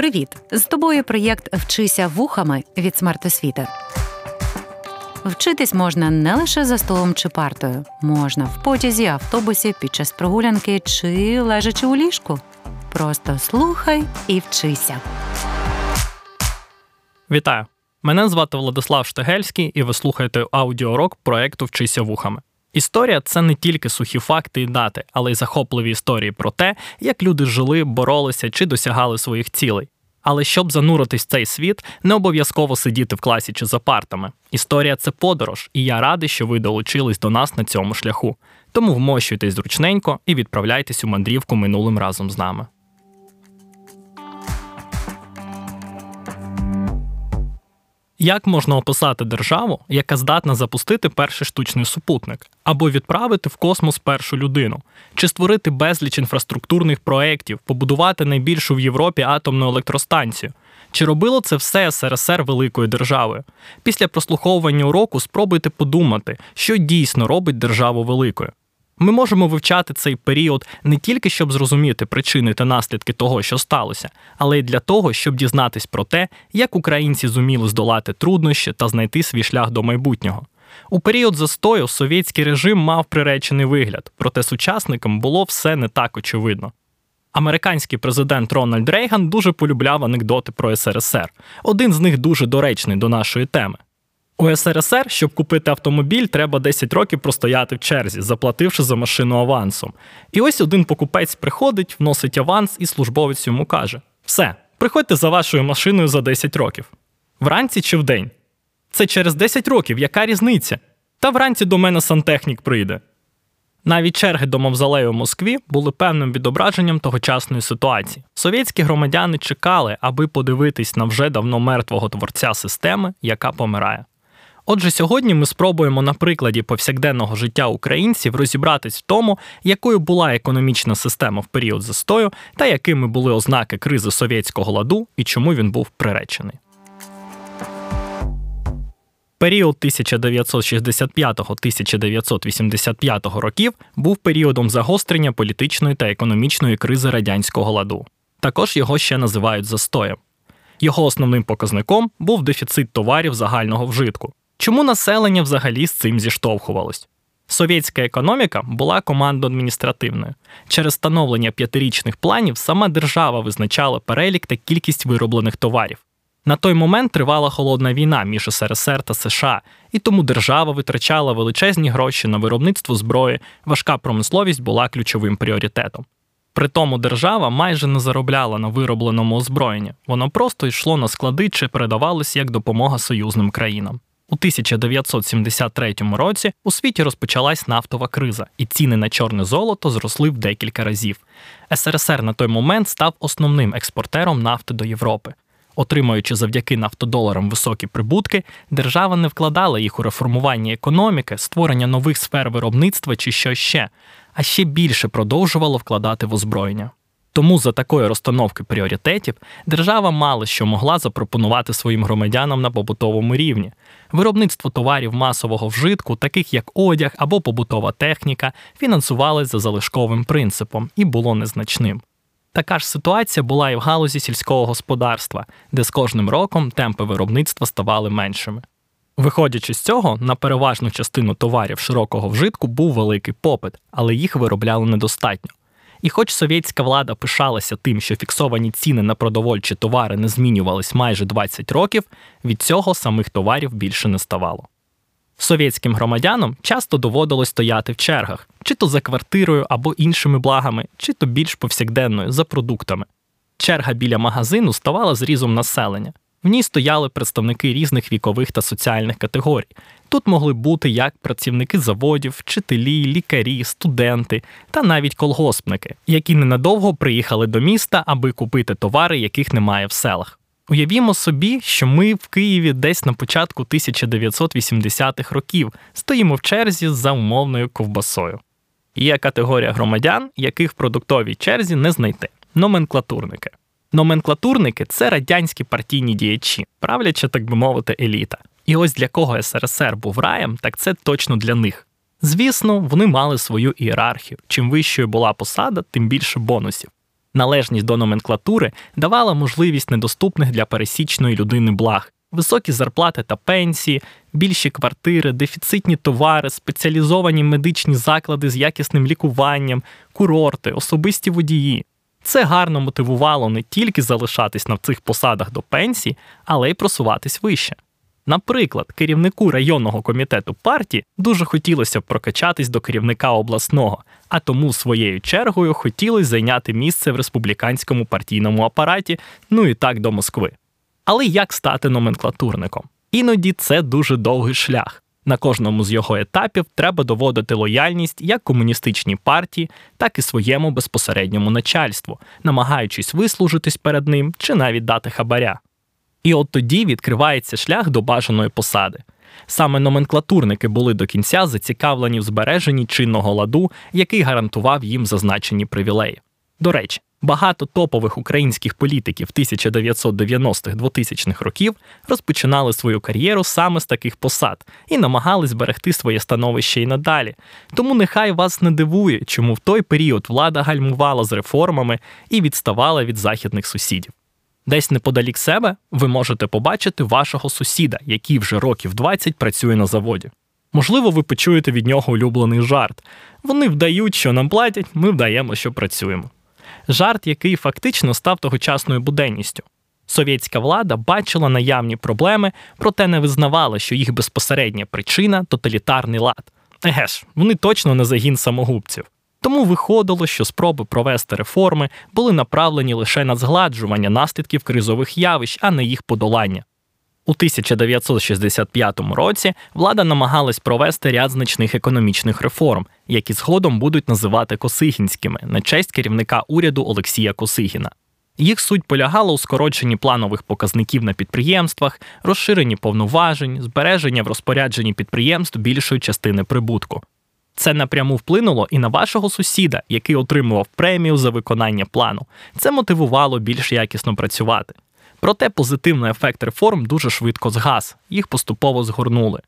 Привіт! З тобою проєкт Вчися вухами від смертосвіти. Вчитись можна не лише за столом чи партою, можна в потязі, автобусі, під час прогулянки чи лежачи у ліжку. Просто слухай і вчися. Вітаю! Мене звати Владислав Штегельський, і ви слухаєте аудіорок проекту Вчися вухами. Історія це не тільки сухі факти і дати, але й захопливі історії про те, як люди жили, боролися чи досягали своїх цілей. Але щоб зануритись в цей світ, не обов'язково сидіти в класі чи за партами. Історія це подорож, і я радий, що ви долучились до нас на цьому шляху. Тому вмощуйтесь зручненько і відправляйтесь у мандрівку минулим разом з нами. Як можна описати державу, яка здатна запустити перший штучний супутник, або відправити в космос першу людину, чи створити безліч інфраструктурних проєктів, побудувати найбільшу в Європі атомну електростанцію? Чи робило це все СРСР великою державою? Після прослуховування уроку спробуйте подумати, що дійсно робить державу великою. Ми можемо вивчати цей період не тільки щоб зрозуміти причини та наслідки того, що сталося, але й для того, щоб дізнатись про те, як українці зуміли здолати труднощі та знайти свій шлях до майбутнього. У період застою совєтський режим мав приречений вигляд, проте сучасникам було все не так очевидно. Американський президент Рональд Рейган дуже полюбляв анекдоти про СРСР. Один з них дуже доречний до нашої теми. У СРСР, щоб купити автомобіль, треба 10 років простояти в черзі, заплативши за машину авансом. І ось один покупець приходить, вносить аванс, і службовець йому каже: Все, приходьте за вашою машиною за 10 років. Вранці чи вдень? Це через 10 років, яка різниця? Та вранці до мене сантехнік прийде. Навіть черги до мавзолею в Москві були певним відображенням тогочасної ситуації. Совєтські громадяни чекали, аби подивитись на вже давно мертвого творця системи, яка помирає. Отже, сьогодні ми спробуємо на прикладі повсякденного життя українців розібратись в тому, якою була економічна система в період застою та якими були ознаки кризи совєтського ладу і чому він був приречений. Період 1965-1985 років був періодом загострення політичної та економічної кризи радянського ладу. Також його ще називають застоєм. Його основним показником був дефіцит товарів загального вжитку. Чому населення взагалі з цим зіштовхувалось? Совєтська економіка була командно-адміністративною. Через встановлення п'ятирічних планів сама держава визначала перелік та кількість вироблених товарів. На той момент тривала холодна війна між СРСР та США, і тому держава витрачала величезні гроші на виробництво зброї, важка промисловість була ключовим пріоритетом. При тому держава майже не заробляла на виробленому озброєнні, воно просто йшло на склади чи передавалося як допомога союзним країнам. У 1973 році у світі розпочалась нафтова криза, і ціни на чорне золото зросли в декілька разів. СРСР на той момент став основним експортером нафти до Європи. Отримуючи завдяки нафтодоларам високі прибутки, держава не вкладала їх у реформування економіки, створення нових сфер виробництва чи що ще, а ще більше продовжувала вкладати в озброєння. Тому за такої розстановки пріоритетів держава мало що могла запропонувати своїм громадянам на побутовому рівні. Виробництво товарів масового вжитку, таких як одяг або побутова техніка, фінансувалось за залишковим принципом і було незначним. Така ж ситуація була і в галузі сільського господарства, де з кожним роком темпи виробництва ставали меншими. Виходячи з цього, на переважну частину товарів широкого вжитку був великий попит, але їх виробляли недостатньо. І хоч совєтська влада пишалася тим, що фіксовані ціни на продовольчі товари не змінювались майже 20 років, від цього самих товарів більше не ставало. Совєтським громадянам часто доводилось стояти в чергах, чи то за квартирою або іншими благами, чи то більш повсякденною за продуктами. Черга біля магазину ставала зрізом населення. В ній стояли представники різних вікових та соціальних категорій. Тут могли бути як працівники заводів, вчителі, лікарі, студенти та навіть колгоспники, які ненадовго приїхали до міста, аби купити товари, яких немає в селах. Уявімо собі, що ми в Києві десь на початку 1980-х років стоїмо в черзі за умовною ковбасою. Є категорія громадян, яких в продуктовій черзі не знайти номенклатурники. Номенклатурники це радянські партійні діячі, правляча, так би мовити, еліта. І ось для кого СРСР був раєм, так це точно для них. Звісно, вони мали свою ієрархію. Чим вищою була посада, тим більше бонусів. Належність до номенклатури давала можливість недоступних для пересічної людини благ. Високі зарплати та пенсії, більші квартири, дефіцитні товари, спеціалізовані медичні заклади з якісним лікуванням, курорти, особисті водії. Це гарно мотивувало не тільки залишатись на цих посадах до пенсії, але й просуватись вище. Наприклад, керівнику районного комітету партії дуже хотілося б прокачатись до керівника обласного, а тому своєю чергою хотілося зайняти місце в республіканському партійному апараті, ну і так до Москви. Але як стати номенклатурником? Іноді це дуже довгий шлях. На кожному з його етапів треба доводити лояльність як комуністичній партії, так і своєму безпосередньому начальству, намагаючись вислужитись перед ним чи навіть дати хабаря. І от тоді відкривається шлях до бажаної посади. Саме номенклатурники були до кінця зацікавлені в збереженні чинного ладу, який гарантував їм зазначені привілеї. До речі, багато топових українських політиків 1990-х-2000-х років розпочинали свою кар'єру саме з таких посад і намагались зберегти своє становище і надалі. Тому нехай вас не дивує, чому в той період влада гальмувала з реформами і відставала від західних сусідів. Десь неподалік себе ви можете побачити вашого сусіда, який вже років 20 працює на заводі. Можливо, ви почуєте від нього улюблений жарт. Вони вдають, що нам платять, ми вдаємо, що працюємо. Жарт, який фактично став тогочасною буденністю. Совєтська влада бачила наявні проблеми, проте не визнавала, що їх безпосередня причина тоталітарний лад. Еге ж, вони точно не загін самогубців. Тому виходило, що спроби провести реформи були направлені лише на згладжування наслідків кризових явищ, а не їх подолання. У 1965 році влада намагалась провести ряд значних економічних реформ, які згодом будуть називати Косигінськими на честь керівника уряду Олексія Косигіна. Їх суть полягала у скороченні планових показників на підприємствах, розширенні повноважень, збереження в розпорядженні підприємств більшої частини прибутку. Це напряму вплинуло і на вашого сусіда, який отримував премію за виконання плану. Це мотивувало більш якісно працювати. Проте позитивний ефект реформ дуже швидко згас, їх поступово згорнули.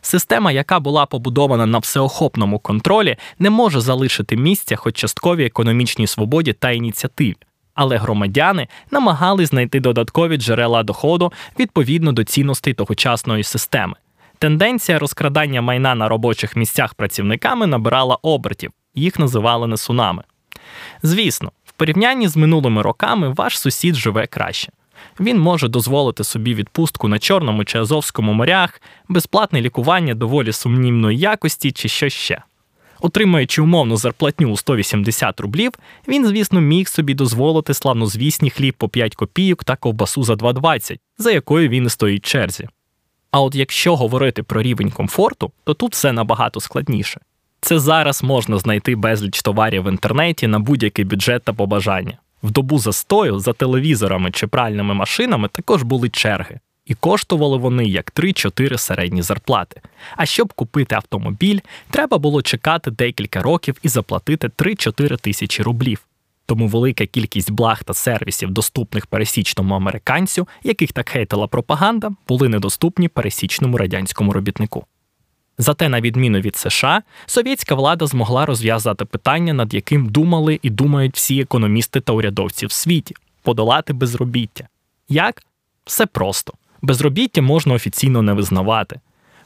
Система, яка була побудована на всеохопному контролі, не може залишити місця хоч частковій економічній свободі та ініціативі. Але громадяни намагались знайти додаткові джерела доходу відповідно до цінностей тогочасної системи. Тенденція розкрадання майна на робочих місцях працівниками набирала обертів, їх називали несунами. Звісно, в порівнянні з минулими роками ваш сусід живе краще. Він може дозволити собі відпустку на Чорному чи Азовському морях, безплатне лікування доволі сумнівної якості чи що ще. Отримуючи умовну зарплатню у 180 рублів, він, звісно, міг собі дозволити славнозвісні хліб по 5 копійок та ковбасу за 2,20, за якою він і стоїть черзі. А от якщо говорити про рівень комфорту, то тут все набагато складніше. Це зараз можна знайти безліч товарів в інтернеті на будь-який бюджет та побажання. В добу застою за телевізорами чи пральними машинами також були черги, і коштували вони як 3-4 середні зарплати. А щоб купити автомобіль, треба було чекати декілька років і заплатити 3-4 тисячі рублів. Тому велика кількість благ та сервісів, доступних пересічному американцю, яких так хейтила пропаганда, були недоступні пересічному радянському робітнику. Зате, на відміну від США, совєтська влада змогла розв'язати питання, над яким думали і думають всі економісти та урядовці в світі подолати безробіття. Як? Все просто. Безробіття можна офіційно не визнавати.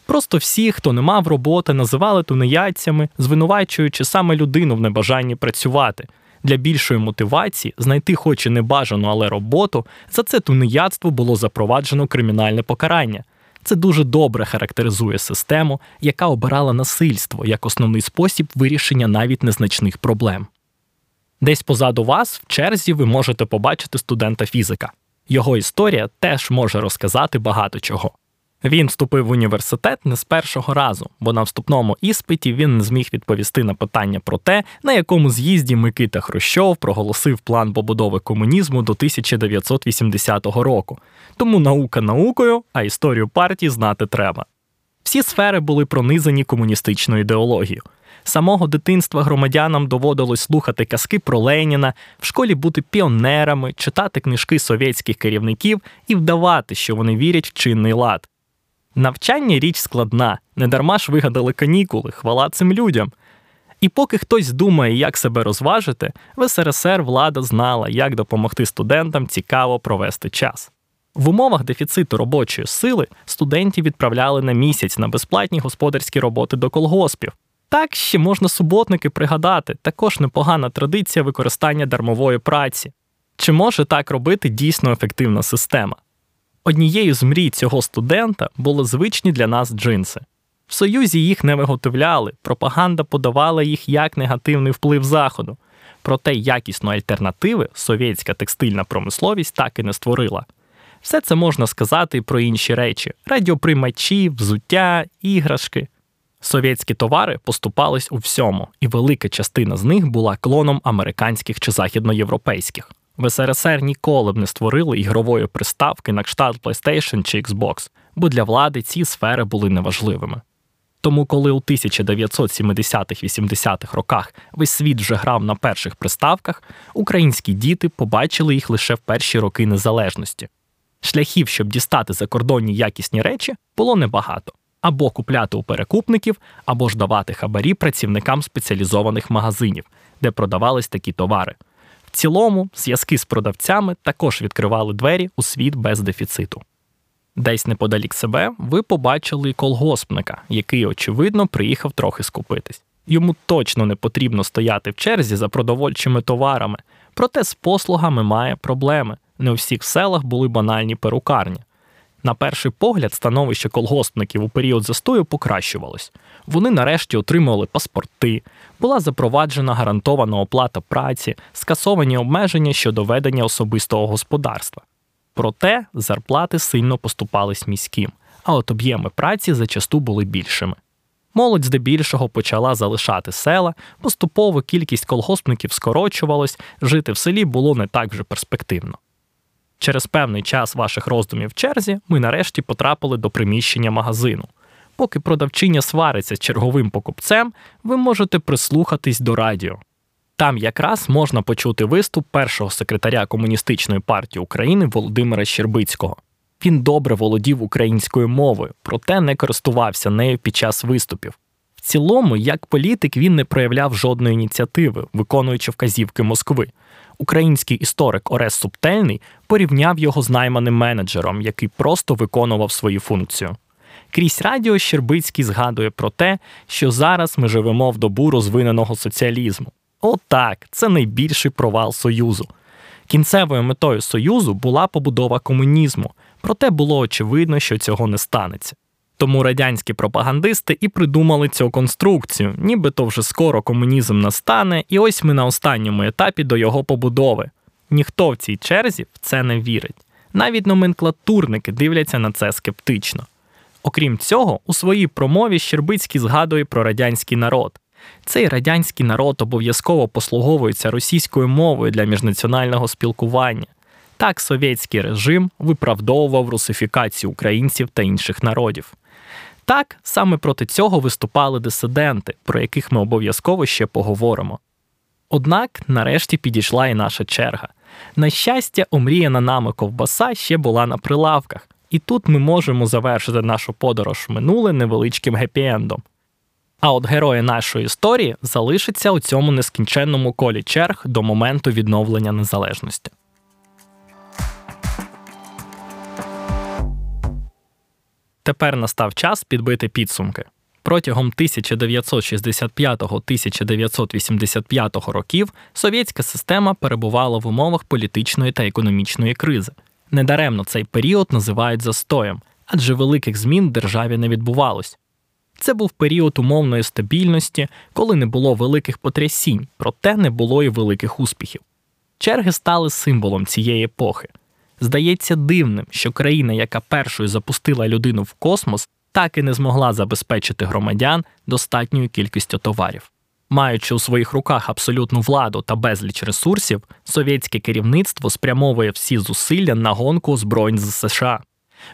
Просто всі, хто не мав роботи, називали тунеядцями, звинувачуючи саме людину в небажанні працювати. Для більшої мотивації знайти, хоч і небажану, але роботу, за це тунеядство було запроваджено кримінальне покарання. Це дуже добре характеризує систему, яка обирала насильство як основний спосіб вирішення навіть незначних проблем. Десь позаду вас в черзі ви можете побачити студента фізика. Його історія теж може розказати багато чого. Він вступив в університет не з першого разу, бо на вступному іспиті він не зміг відповісти на питання про те, на якому з'їзді Микита Хрущов проголосив план побудови комунізму до 1980 року. Тому наука наукою, а історію партії знати треба. Всі сфери були пронизані комуністичною ідеологією. Самого дитинства громадянам доводилось слухати казки про Леніна, в школі бути піонерами, читати книжки совєтських керівників і вдавати, що вони вірять в чинний лад. Навчання річ складна, недарма ж вигадали канікули, хвала цим людям. І поки хтось думає, як себе розважити, в СРСР влада знала, як допомогти студентам цікаво провести час. В умовах дефіциту робочої сили студентів відправляли на місяць на безплатні господарські роботи до колгоспів. Так ще можна суботники пригадати, також непогана традиція використання дармової праці. Чи може так робити дійсно ефективна система? Однією з мрій цього студента були звичні для нас джинси. В Союзі їх не виготовляли, пропаганда подавала їх як негативний вплив Заходу. Проте якісної альтернативи совєтська текстильна промисловість так і не створила. Все це можна сказати і про інші речі: радіоприймачі, взуття, іграшки. Совєтські товари поступались у всьому, і велика частина з них була клоном американських чи західноєвропейських. В СРСР ніколи б не створили ігрової приставки на кшталт PlayStation чи Xbox, бо для влади ці сфери були неважливими. Тому, коли у 1970-80-х роках весь світ вже грав на перших приставках, українські діти побачили їх лише в перші роки незалежності. Шляхів, щоб дістати закордонні якісні речі, було небагато або купляти у перекупників, або ж давати хабарі працівникам спеціалізованих магазинів, де продавались такі товари. Цілому, зв'язки з продавцями також відкривали двері у світ без дефіциту. Десь неподалік себе ви побачили колгоспника, який, очевидно, приїхав трохи скупитись. Йому точно не потрібно стояти в черзі за продовольчими товарами, проте з послугами має проблеми. Не у всіх селах були банальні перукарні. На перший погляд, становище колгоспників у період застою покращувалось. Вони нарешті отримували паспорти, була запроваджена гарантована оплата праці, скасовані обмеження щодо ведення особистого господарства. Проте зарплати сильно поступались міським, а от об'єми праці зачасту були більшими. Молодь здебільшого почала залишати села, поступово кількість колгоспників скорочувалась, жити в селі було не так вже перспективно. Через певний час ваших роздумів в черзі ми нарешті потрапили до приміщення магазину. Поки продавчиня свариться з черговим покупцем, ви можете прислухатись до радіо. Там якраз можна почути виступ першого секретаря Комуністичної партії України Володимира Щербицького. Він добре володів українською мовою, проте не користувався нею під час виступів. В цілому, як політик, він не проявляв жодної ініціативи, виконуючи вказівки Москви. Український історик Орес Субтельний порівняв його з найманим менеджером, який просто виконував свою функцію. Крізь радіо Щербицький згадує про те, що зараз ми живемо в добу розвиненого соціалізму. Отак, це найбільший провал Союзу. Кінцевою метою Союзу була побудова комунізму, проте було очевидно, що цього не станеться. Тому радянські пропагандисти і придумали цю конструкцію, нібито вже скоро комунізм настане, і ось ми на останньому етапі до його побудови. Ніхто в цій черзі в це не вірить. Навіть номенклатурники дивляться на це скептично. Окрім цього, у своїй промові Щербицький згадує про радянський народ. Цей радянський народ обов'язково послуговується російською мовою для міжнаціонального спілкування. Так совєтський режим виправдовував русифікацію українців та інших народів. Так, саме проти цього виступали дисиденти, про яких ми обов'язково ще поговоримо. Однак, нарешті підійшла і наша черга. На щастя, омріяна нами ковбаса ще була на прилавках, і тут ми можемо завершити нашу подорож минуле невеличким гепі-ендом. А от герої нашої історії залишаться у цьому нескінченному колі черг до моменту відновлення незалежності. Тепер настав час підбити підсумки. Протягом 1965-1985 років совєтська система перебувала в умовах політичної та економічної кризи. Недаремно цей період називають застоєм, адже великих змін державі не відбувалось. Це був період умовної стабільності, коли не було великих потрясінь, проте не було і великих успіхів. Черги стали символом цієї епохи. Здається дивним, що країна, яка першою запустила людину в космос, так і не змогла забезпечити громадян достатньою кількістю товарів. Маючи у своїх руках абсолютну владу та безліч ресурсів, совєтське керівництво спрямовує всі зусилля на гонку озброєнь з США.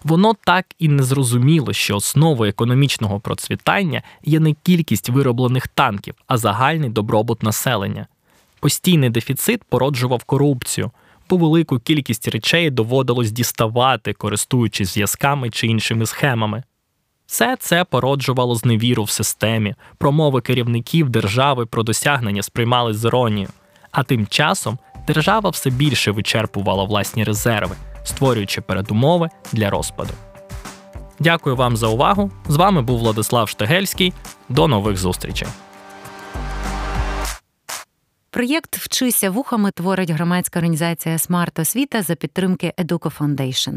Воно так і не зрозуміло, що основою економічного процвітання є не кількість вироблених танків, а загальний добробут населення. Постійний дефіцит породжував корупцію, бо велику кількість речей доводилось діставати, користуючись зв'язками чи іншими схемами. Все це породжувало зневіру в системі, промови керівників держави про досягнення сприймали з іронією. А тим часом держава все більше вичерпувала власні резерви, створюючи передумови для розпаду. Дякую вам за увагу. З вами був Владислав Штегельський. До нових зустрічей. Проєкт Вчися вухами творить громадська організація Смарт Освіта за підтримки Educo Foundation.